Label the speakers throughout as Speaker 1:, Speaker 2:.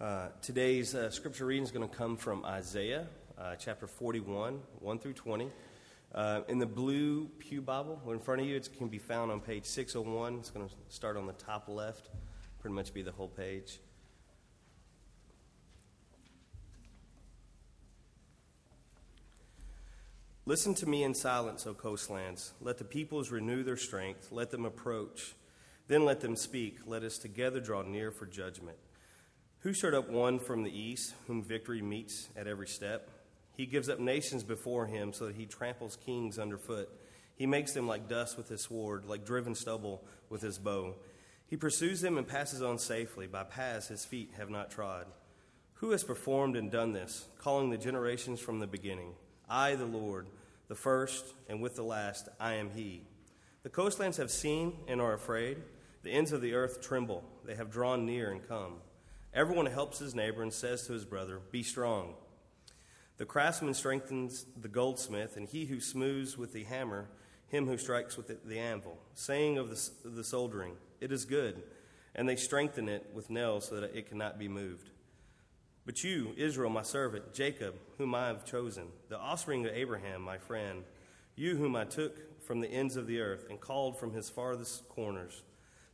Speaker 1: Uh, today's uh, scripture reading is going to come from Isaiah uh, chapter 41, 1 through 20. Uh, in the blue Pew Bible in front of you, it can be found on page 601. It's going to start on the top left, pretty much be the whole page. Listen to me in silence, O coastlands. Let the peoples renew their strength. Let them approach. Then let them speak. Let us together draw near for judgment. Who stirred up one from the east, whom victory meets at every step? He gives up nations before him so that he tramples kings underfoot. He makes them like dust with his sword, like driven stubble with his bow. He pursues them and passes on safely by paths his feet have not trod. Who has performed and done this, calling the generations from the beginning? I, the Lord the first, and with the last, I am He. The coastlands have seen and are afraid. The ends of the earth tremble. They have drawn near and come. Everyone helps his neighbor and says to his brother, Be strong. The craftsman strengthens the goldsmith, and he who smooths with the hammer, him who strikes with the anvil, saying of the, the soldering, It is good. And they strengthen it with nails so that it cannot be moved. But you, Israel, my servant, Jacob, whom I have chosen, the offspring of Abraham, my friend, you whom I took from the ends of the earth and called from his farthest corners,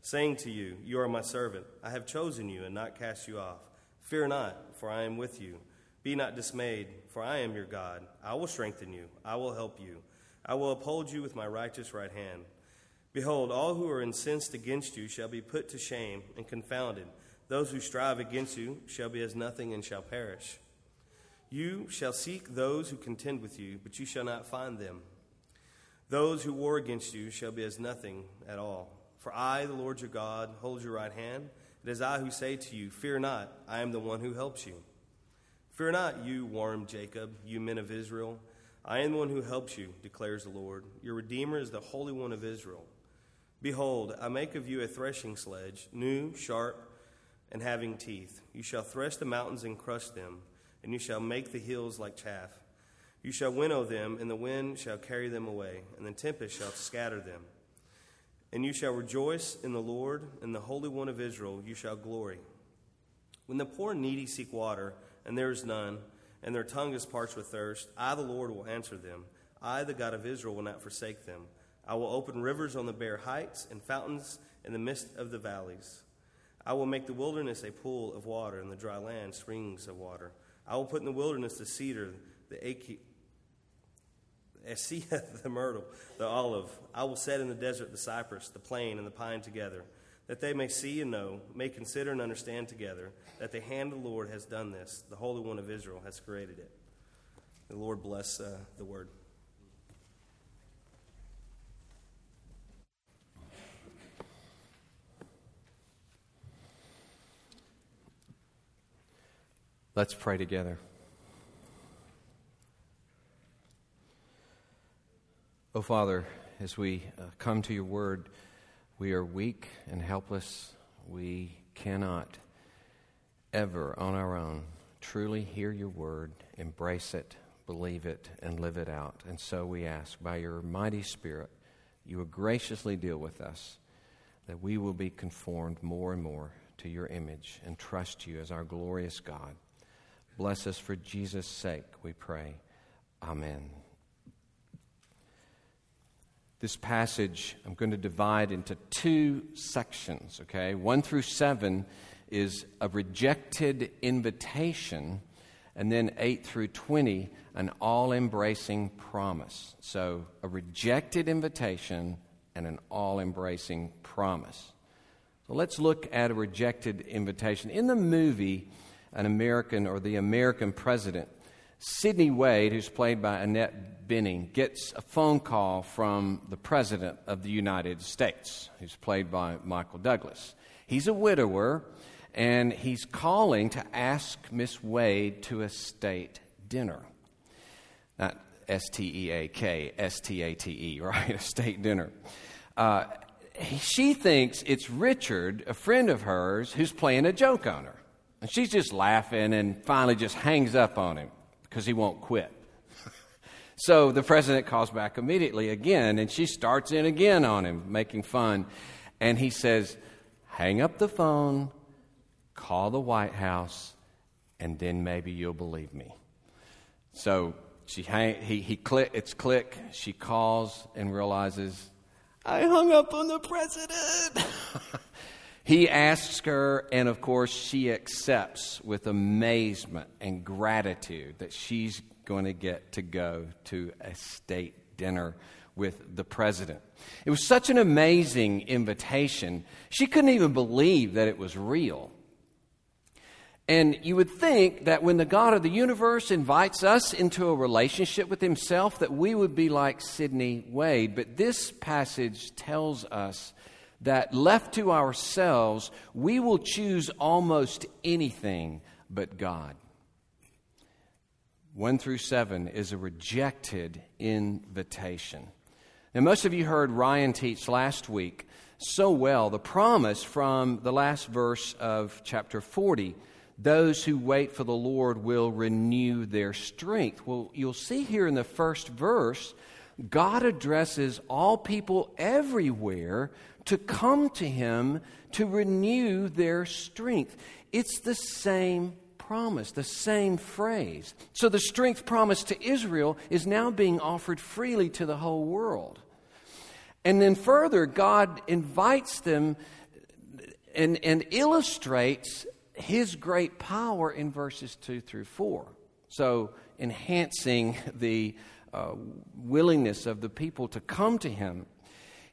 Speaker 1: saying to you, You are my servant. I have chosen you and not cast you off. Fear not, for I am with you. Be not dismayed, for I am your God. I will strengthen you, I will help you. I will uphold you with my righteous right hand. Behold, all who are incensed against you shall be put to shame and confounded. Those who strive against you shall be as nothing and shall perish. You shall seek those who contend with you, but you shall not find them. Those who war against you shall be as nothing at all. For I, the Lord your God, hold your right hand. It is I who say to you, Fear not, I am the one who helps you. Fear not, you warm Jacob, you men of Israel. I am the one who helps you, declares the Lord. Your Redeemer is the Holy One of Israel. Behold, I make of you a threshing sledge, new, sharp, and having teeth. You shall thresh the mountains and crush them, and you shall make the hills like chaff. You shall winnow them, and the wind shall carry them away, and the tempest shall scatter them. And you shall rejoice in the Lord, and the Holy One of Israel you shall glory. When the poor and needy seek water, and there is none, and their tongue is parched with thirst, I, the Lord, will answer them. I, the God of Israel, will not forsake them. I will open rivers on the bare heights and fountains in the midst of the valleys. I will make the wilderness a pool of water, and the dry land springs of water. I will put in the wilderness the cedar, the acacia, the myrtle, the olive. I will set in the desert the cypress, the plane, and the pine together, that they may see and know, may consider and understand together, that the hand of the Lord has done this. The Holy One of Israel has created it. The Lord bless uh, the word.
Speaker 2: Let's pray together. Oh, Father, as we uh, come to your word, we are weak and helpless. We cannot ever on our own truly hear your word, embrace it, believe it, and live it out. And so we ask, by your mighty Spirit, you will graciously deal with us, that we will be conformed more and more to your image and trust you as our glorious God. Bless us for Jesus' sake, we pray. Amen. This passage I'm going to divide into two sections, okay? One through seven is a rejected invitation, and then eight through 20, an all embracing promise. So, a rejected invitation and an all embracing promise. So, let's look at a rejected invitation. In the movie, an American or the American president. Sydney Wade, who's played by Annette Bening, gets a phone call from the President of the United States, who's played by Michael Douglas. He's a widower, and he's calling to ask Miss Wade to a state dinner. Not S T E A K, S T A T E, right? A state dinner. Uh, she thinks it's Richard, a friend of hers, who's playing a joke on her. And she's just laughing and finally just hangs up on him because he won't quit. so the president calls back immediately again, and she starts in again on him, making fun. And he says, Hang up the phone, call the White House, and then maybe you'll believe me. So she hang, he, he click, it's click. She calls and realizes, I hung up on the president. he asks her, and of course, she accepts with amazement and gratitude that she's going to get to go to a state dinner with the president. It was such an amazing invitation. She couldn't even believe that it was real. And you would think that when the God of the universe invites us into a relationship with himself that we would be like Sydney Wade, but this passage tells us that left to ourselves, we will choose almost anything but God. 1 through 7 is a rejected invitation. Now, most of you heard Ryan teach last week so well the promise from the last verse of chapter 40 those who wait for the Lord will renew their strength. Well, you'll see here in the first verse, God addresses all people everywhere to come to Him to renew their strength. It's the same promise, the same phrase. So the strength promised to Israel is now being offered freely to the whole world. And then further, God invites them and, and illustrates his great power in verses 2 through 4. So, enhancing the uh, willingness of the people to come to him.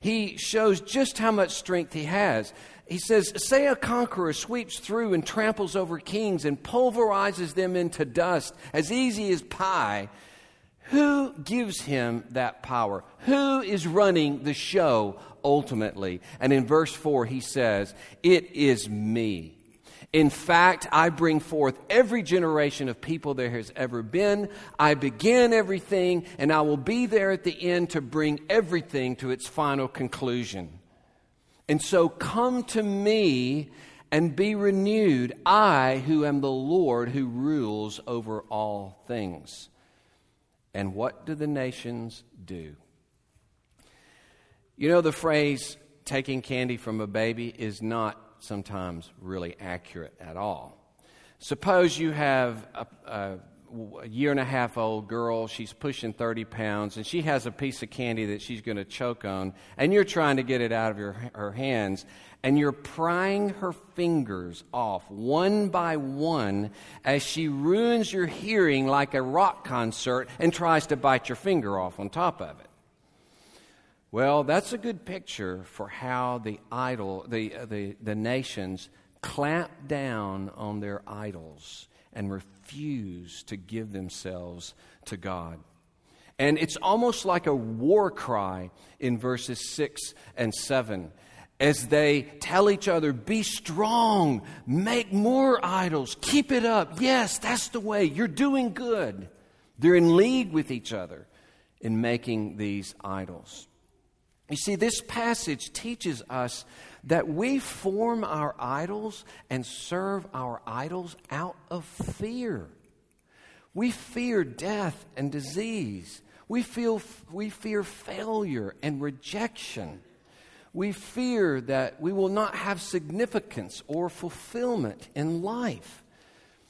Speaker 2: He shows just how much strength he has. He says, Say a conqueror sweeps through and tramples over kings and pulverizes them into dust as easy as pie. Who gives him that power? Who is running the show ultimately? And in verse 4, he says, It is me. In fact, I bring forth every generation of people there has ever been. I begin everything, and I will be there at the end to bring everything to its final conclusion. And so come to me and be renewed, I who am the Lord who rules over all things. And what do the nations do? You know, the phrase taking candy from a baby is not sometimes really accurate at all. Suppose you have a, a, a, year and a half old girl, she's pushing 30 pounds, and she has a piece of candy that she's going to choke on, and you're trying to get it out of your, her hands, and you're prying her fingers off one by one as she ruins your hearing like a rock concert and tries to bite your finger off on top of it. Well, that's a good picture for how the idol, the, uh, the, the nations clamp down on their idols and refuse to give themselves to God. And it's almost like a war cry in verses 6 and 7 as they tell each other, Be strong, make more idols, keep it up. Yes, that's the way. You're doing good. They're in league with each other in making these idols. You see, this passage teaches us that we form our idols and serve our idols out of fear. We fear death and disease. We, feel, we fear failure and rejection. We fear that we will not have significance or fulfillment in life.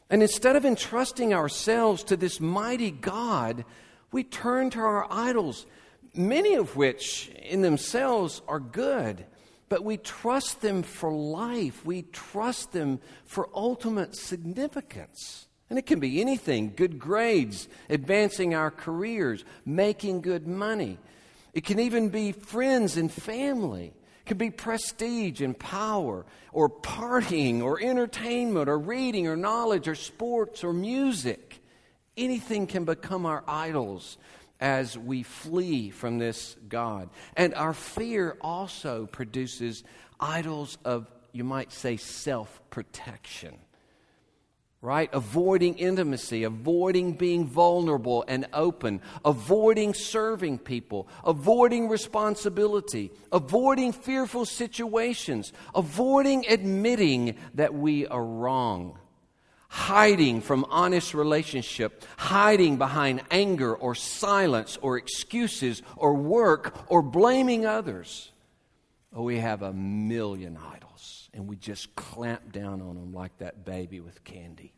Speaker 2: And instead of entrusting ourselves to this mighty God, we turn to our idols many of which in themselves are good, but we trust them for life. We trust them for ultimate significance. And it can be anything good grades, advancing our careers, making good money. It can even be friends and family. It can be prestige and power, or partying, or entertainment, or reading, or knowledge, or sports, or music. Anything can become our idols as we flee from this God. And our fear also produces idols of, you might say, self protection. Right? Avoiding intimacy, avoiding being vulnerable and open, avoiding serving people, avoiding responsibility, avoiding fearful situations, avoiding admitting that we are wrong hiding from honest relationship, hiding behind anger or silence or excuses or work or blaming others. Oh, we have a million idols, and we just clamp down on them like that baby with candy.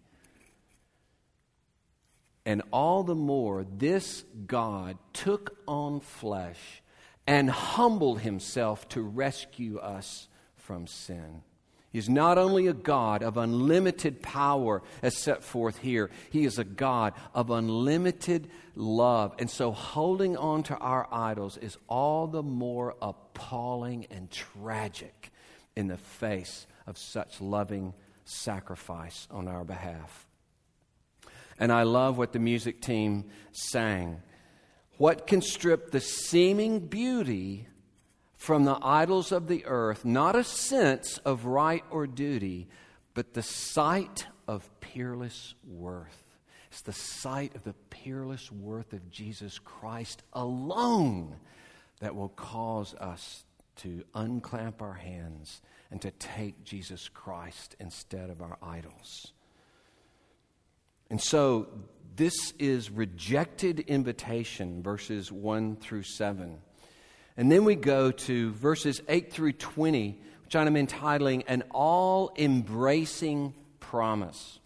Speaker 2: And all the more, this God took on flesh and humbled himself to rescue us from sin. Is not only a God of unlimited power as set forth here, He is a God of unlimited love. And so holding on to our idols is all the more appalling and tragic in the face of such loving sacrifice on our behalf. And I love what the music team sang. What can strip the seeming beauty from the idols of the earth, not a sense of right or duty, but the sight of peerless worth? It's the sight of the peerless worth of Jesus Christ alone that will cause us to unclamp our hands and to take Jesus Christ instead of our idols. And so this is rejected invitation, verses 1 through 7. And then we go to verses 8 through 20, which I'm entitling An All Embracing Promise.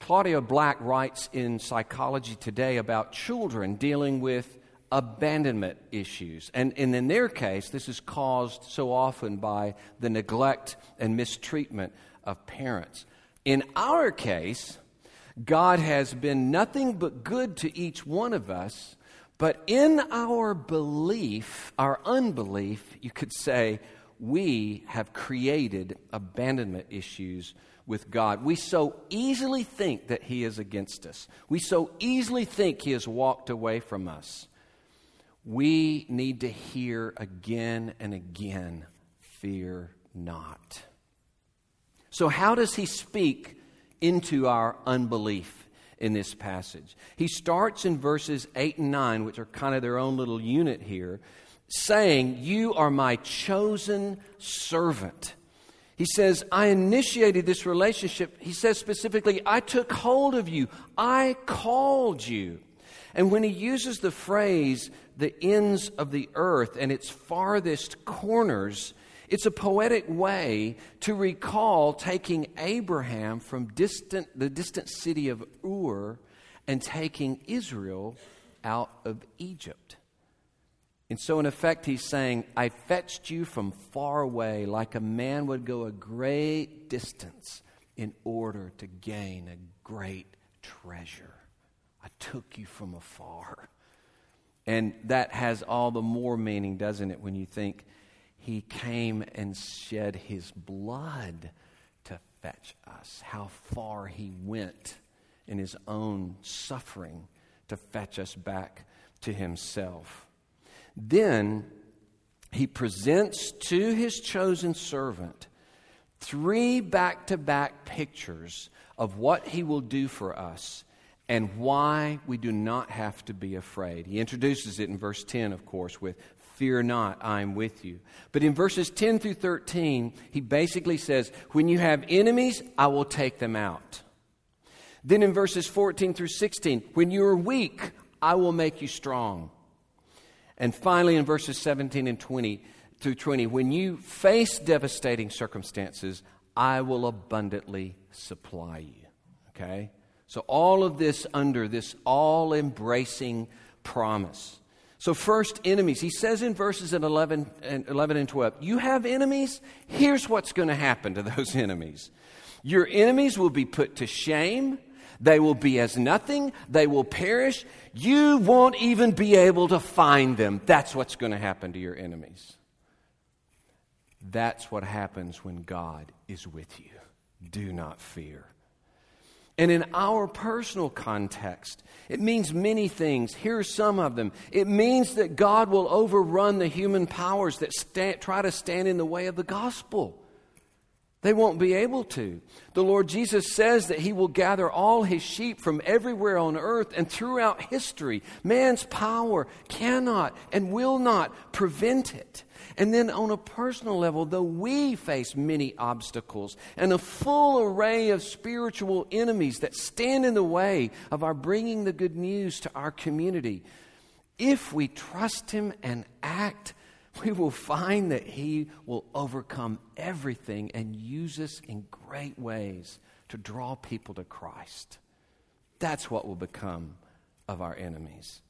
Speaker 2: Claudia Black writes in Psychology Today about children dealing with abandonment issues. And, and in their case, this is caused so often by the neglect and mistreatment of parents. In our case, God has been nothing but good to each one of us, but in our belief, our unbelief, you could say, we have created abandonment issues with God. We so easily think that He is against us. We so easily think He has walked away from us. We need to hear again and again fear not. So, how does He speak into our unbelief in this passage. He starts in verses 8 and 9, which are kind of their own little unit here, saying, You are my chosen servant. He says, I initiated this relationship. He says specifically, I took hold of you, I called you. And when he uses the phrase, the ends of the earth and its farthest corners, it's a poetic way to recall taking Abraham from distant, the distant city of Ur and taking Israel out of Egypt. And so, in effect, he's saying, I fetched you from far away like a man would go a great distance in order to gain a great treasure. I took you from afar. And that has all the more meaning, doesn't it, when you think he came and shed his blood to fetch us. How far he went in his own suffering to fetch us back to himself. Then he presents to his chosen servant three back to back pictures of what he will do for us and why we do not have to be afraid. He introduces it in verse 10, of course, with Fear not, I'm with you. But in verses 10 through 13, he basically says, When you have enemies, I will take them out. Then in verses 14 through 16, When you are weak, I will make you strong. And finally, in verses 17 and 20 through 20, when you face devastating circumstances, I will abundantly supply you. Okay? So, all of this under this all embracing promise. So, first, enemies. He says in verses 11 and, 11 and 12, You have enemies? Here's what's going to happen to those enemies. Your enemies will be put to shame. They will be as nothing. They will perish. You won't even be able to find them. That's what's going to happen to your enemies. That's what happens when God is with you. Do not fear. And in our personal context, it means many things. Here are some of them. It means that God will overrun the human powers that stand, try to stand in the way of the gospel. They won't be able to. The Lord Jesus says that He will gather all His sheep from everywhere on earth and throughout history. Man's power cannot and will not prevent it. And then on a personal level, though we face many obstacles and a full array of spiritual enemies that stand in the way of our bringing the good news to our community, if we trust Him and act, we will find that He will overcome everything and use us in great ways to draw people to Christ. That's what will become of our enemies.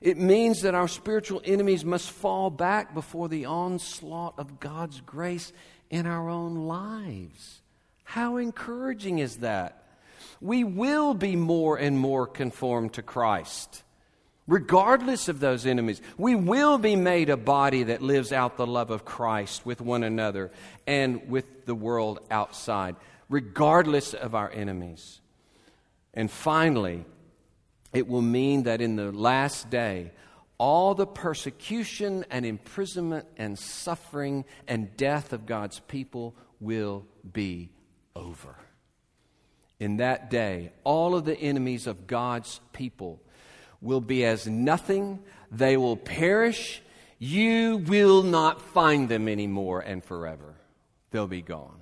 Speaker 2: It means that our spiritual enemies must fall back before the onslaught of God's grace in our own lives. How encouraging is that? We will be more and more conformed to Christ, regardless of those enemies. We will be made a body that lives out the love of Christ with one another and with the world outside, regardless of our enemies. And finally, it will mean that in the last day, all the persecution and imprisonment and suffering and death of God's people will be over. In that day, all of the enemies of God's people will be as nothing. They will perish. You will not find them anymore and forever. They'll be gone.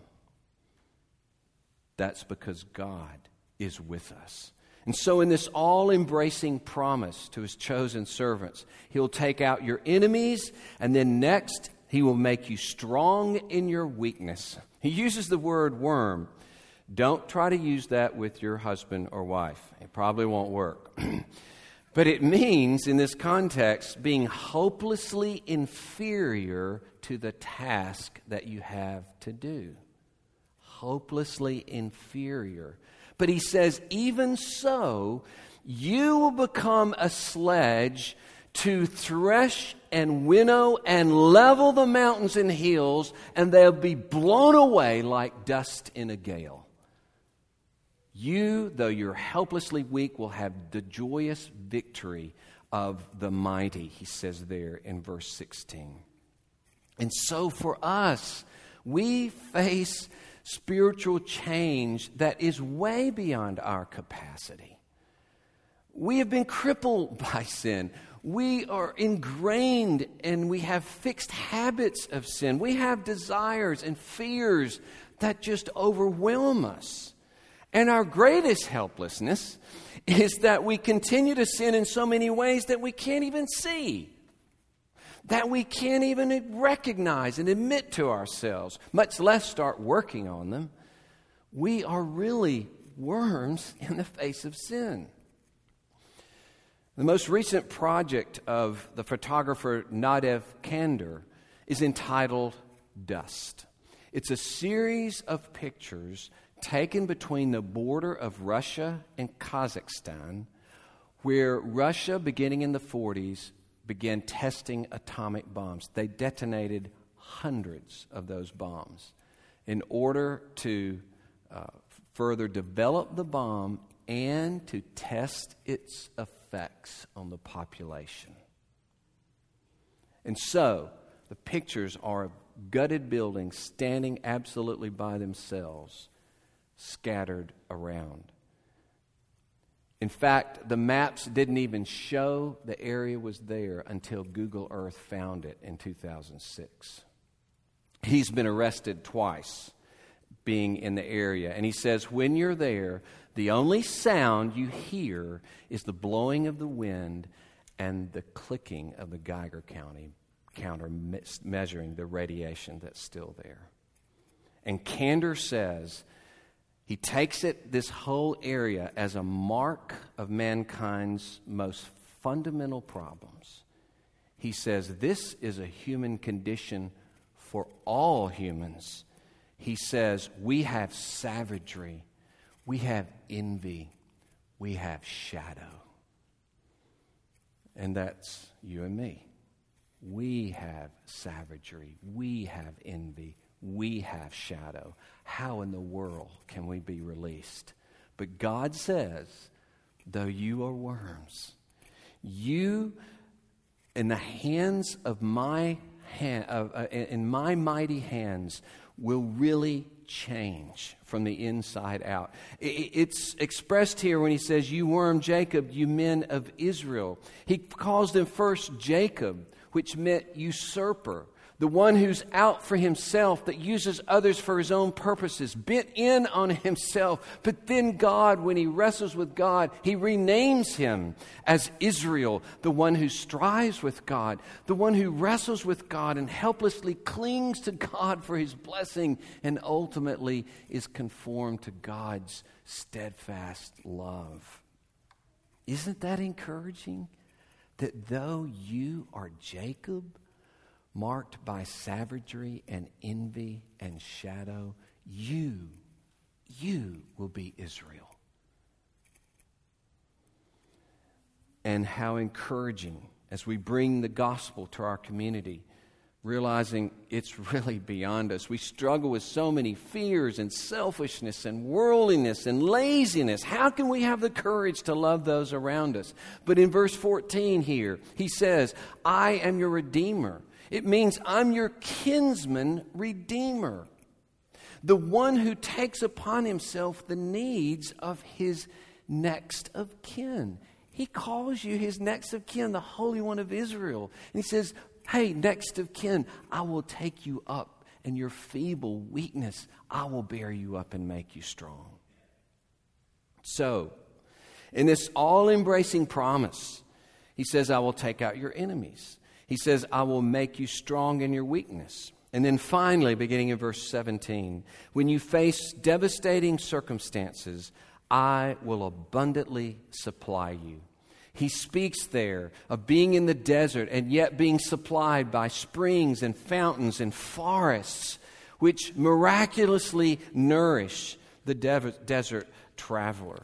Speaker 2: That's because God is with us. And so, in this all embracing promise to his chosen servants, he'll take out your enemies, and then next, he will make you strong in your weakness. He uses the word worm. Don't try to use that with your husband or wife, it probably won't work. but it means, in this context, being hopelessly inferior to the task that you have to do. Hopelessly inferior. But he says, even so, you will become a sledge to thresh and winnow and level the mountains and hills, and they'll be blown away like dust in a gale. You, though you're helplessly weak, will have the joyous victory of the mighty, he says there in verse 16. And so for us, we face spiritual change that is way beyond our capacity. We have been crippled by sin. We are ingrained and we have fixed habits of sin. We have desires and fears that just overwhelm us. And our greatest helplessness is that we continue to sin in so many ways that we can't even see that we can't even recognize and admit to ourselves, much less start working on them, we are really worms in the face of sin. The most recent project of the photographer Nadav Kander is entitled Dust. It's a series of pictures taken between the border of Russia and Kazakhstan, where Russia, beginning in the 40s, began testing atomic bombs. They detonated hundreds of those bombs in order to uh, further develop the bomb and to test its effects on the population. And so, the pictures are of gutted buildings standing absolutely by themselves, scattered around. In fact, the maps didn't even show the area was there until Google Earth found it in 2006. He's been arrested twice being in the area. And he says, when you're there, the only sound you hear is the blowing of the wind and the clicking of the Geiger county, counter measuring the radiation that's still there. And Kander says he takes it, this whole area, as a mark of mankind's most fundamental problems. He says this is a human condition for all humans. He says we have savagery, we have envy, we have shadow. And that's you and me. We have savagery, we have envy, we have shadow. How in the world can we be released? But God says, though you are worms, you in the hands of my hand, uh, in my mighty hands, will really change from the inside out. It's expressed here when he says, You worm Jacob, you men of Israel. He calls them first Jacob, which meant usurper the one who's out for himself, that uses others for his own purposes, bent in on himself. But then God, when he wrestles with God, he renames him as Israel, the one who strives with God, the one who wrestles with God and helplessly clings to God for his blessing and ultimately is conformed to God's steadfast love. Isn't that encouraging? That though you are Jacob, marked by savagery and envy and shadow, you, you will be Israel. And how encouraging as we bring the gospel to our community realizing it's really beyond us. We struggle with so many fears and selfishness and worldliness and laziness. How can we have the courage to love those around us? But in verse 14 here, he says, I am your redeemer. It means I'm your kinsman redeemer, the one who takes upon himself the needs of his next of kin. He calls you his next of kin, the Holy One of Israel. And he says, Hey, next of kin, I will take you up, and your feeble weakness, I will bear you up and make you strong. So, in this all embracing promise, he says, I will take out your enemies. He says, I will make you strong in your weakness. And then finally, beginning in verse 17, when you face devastating circumstances, I will abundantly supply you. He speaks there of being in the desert and yet being supplied by springs and fountains and forests, which miraculously nourish the desert traveler.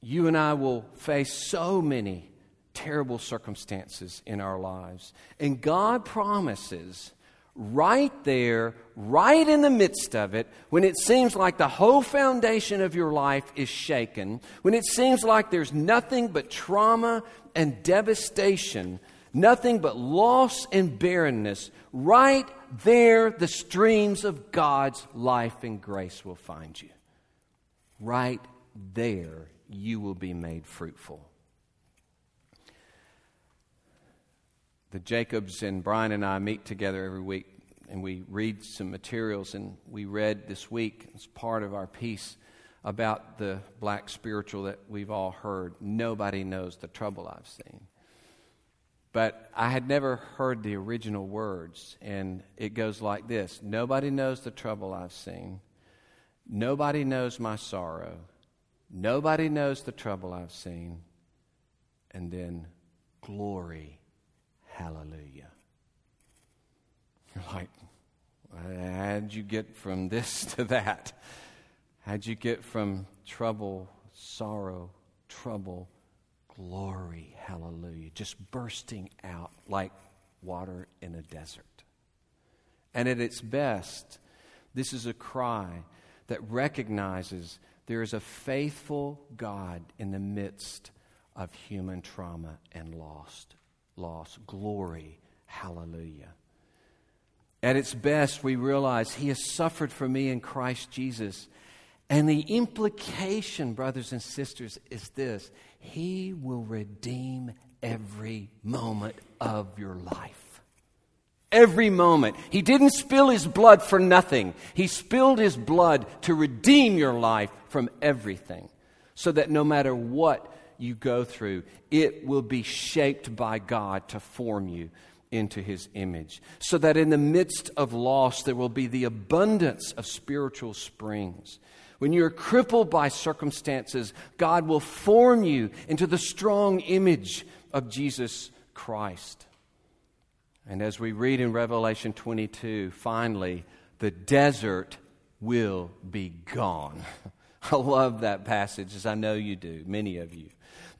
Speaker 2: You and I will face so many terrible circumstances in our lives. And God promises right there, right in the midst of it, when it seems like the whole foundation of your life is shaken, when it seems like there's nothing but trauma and devastation, nothing but loss and barrenness, right there, the streams of God's life and grace will find you. Right there, you will be made fruitful. The Jacobs and Brian and I meet together every week and we read some materials. And we read this week, as part of our piece, about the black spiritual that we've all heard. Nobody knows the trouble I've seen. But I had never heard the original words, and it goes like this Nobody knows the trouble I've seen. Nobody knows my sorrow. Nobody knows the trouble I've seen. And then glory Hallelujah. You're like, how'd you get from this to that? How'd you get from trouble, sorrow, trouble, glory, hallelujah, just bursting out like water in a desert? And at its best, this is a cry that recognizes there is a faithful God in the midst of human trauma and lost loss. Glory. Hallelujah. At its best, we realize He has suffered for me in Christ Jesus. And the implication, brothers and sisters, is this He will redeem every moment of your life. Every moment. He didn't spill His blood for nothing, He spilled His blood to redeem your life from everything. So that no matter what you go through, it will be shaped by God to form you into his image. So that in the midst of loss, there will be the abundance of spiritual springs. When you're crippled by circumstances, God will form you into the strong image of Jesus Christ. And as we read in Revelation 22, finally, the desert will be gone. I love that passage, as I know you do, many of you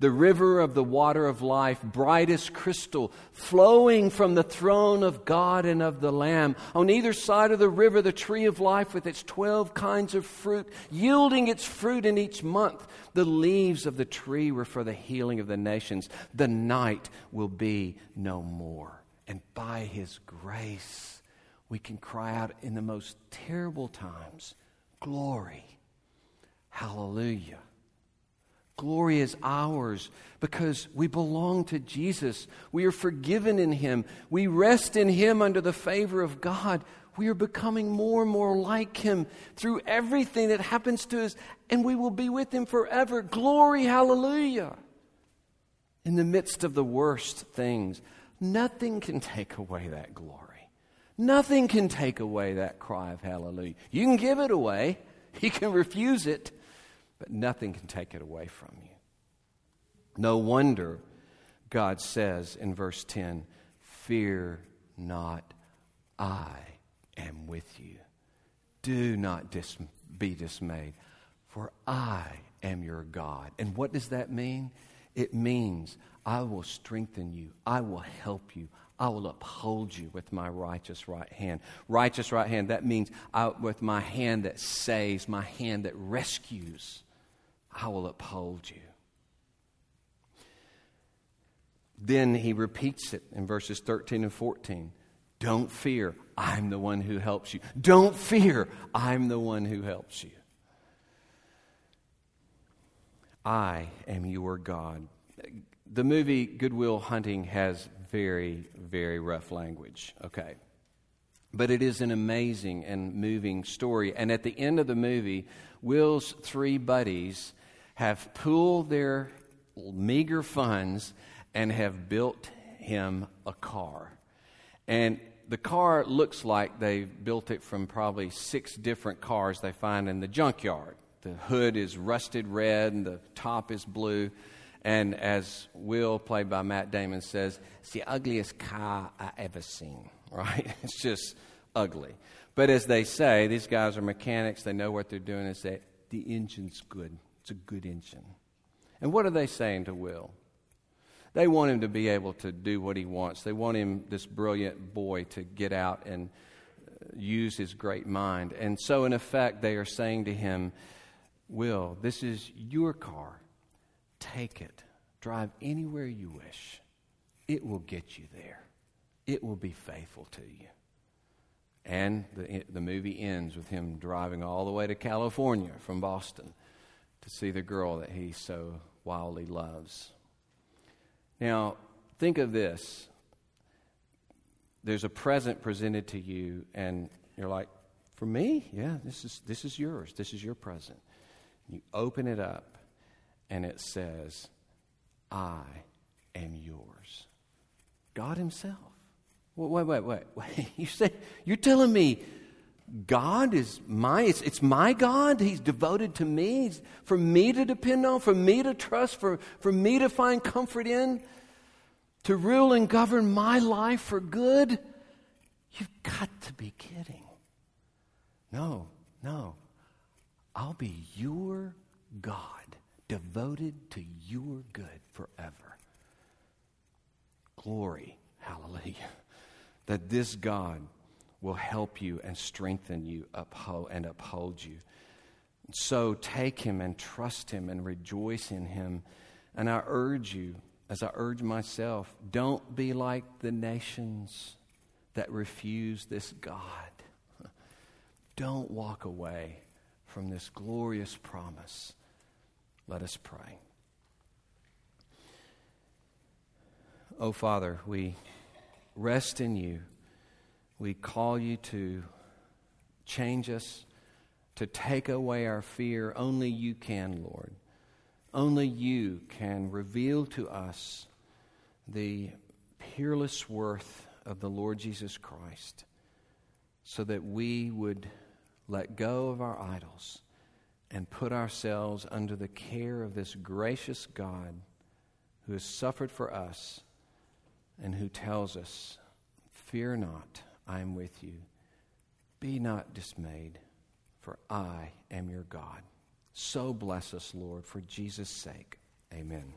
Speaker 2: the river of the water of life, bright as crystal, flowing from the throne of God and of the Lamb. On either side of the river, the tree of life with its 12 kinds of fruit, yielding its fruit in each month. The leaves of the tree were for the healing of the nations. The night will be no more. And by His grace, we can cry out in the most terrible times, Glory, Hallelujah. Glory is ours because we belong to Jesus. We are forgiven in Him. We rest in Him under the favor of God. We are becoming more and more like Him through everything that happens to us, and we will be with Him forever. Glory, hallelujah. In the midst of the worst things, nothing can take away that glory. Nothing can take away that cry of hallelujah. You can give it away, you can refuse it but nothing can take it away from you. No wonder God says in verse 10 Fear not, I am with you. Do not dis- be dismayed, for I am your God. And what does that mean? It means I will strengthen you, I will help you, I will uphold you with my righteous right hand. Righteous right hand, that means I, with my hand that saves, my hand that rescues, I will uphold you. Then he repeats it in verses 13 and 14. Don't fear, I'm the one who helps you. Don't fear, I'm the one who helps you. I am your God. The movie Good Will Hunting has very, very rough language, okay? But it is an amazing and moving story. And at the end of the movie, Will's three buddies have pooled their meager funds and have built him a car. And the car looks like they built it from probably six different cars they find in the junkyard. The hood is rusted red and the top is blue. And as Will, played by Matt Damon, says, it's the ugliest car I ever seen, right? It's just ugly. But as they say, these guys are mechanics, they know what they're doing, Is that the engine's good. It's a good engine. And what are they saying to Will? They want him to be able to do what he wants. They want him, this brilliant boy, to get out and uh, use his great mind. And so, in effect, they are saying to him, Will, this is your car. Take it. Drive anywhere you wish. It will get you there. It will be faithful to you. And the, the movie ends with him driving all the way to California from Boston to see the girl that he so wildly loves. Now, think of this. There's a present presented to you, and you're like, for me? Yeah, this is, this is yours. This is your present. You open it up, and it says, I am yours. God Himself. Wait, wait, wait, wait. You say, you're telling me God is my, it's, it's my God. He's devoted to me, He's for me to depend on, for me to trust, for, for me to find comfort in, to rule and govern my life for good. You've got to be kidding. No, no. I'll be your God devoted to your good forever. Glory, hallelujah. That this God will help you and strengthen you uphold, and uphold you. So take him and trust him and rejoice in him. And I urge you, as I urge myself, don't be like the nations that refuse this God. Don't walk away from this glorious promise let us pray. Oh, Father, we rest in you. We call you to change us, to take away our fear. Only you can, Lord. Only you can reveal to us the peerless worth of the Lord Jesus Christ so that we would let go of our idols and put ourselves under the care of this gracious God who has suffered for us and who tells us, Fear not, I am with you. Be not dismayed, for I am your God. So bless us, Lord, for Jesus' sake. Amen.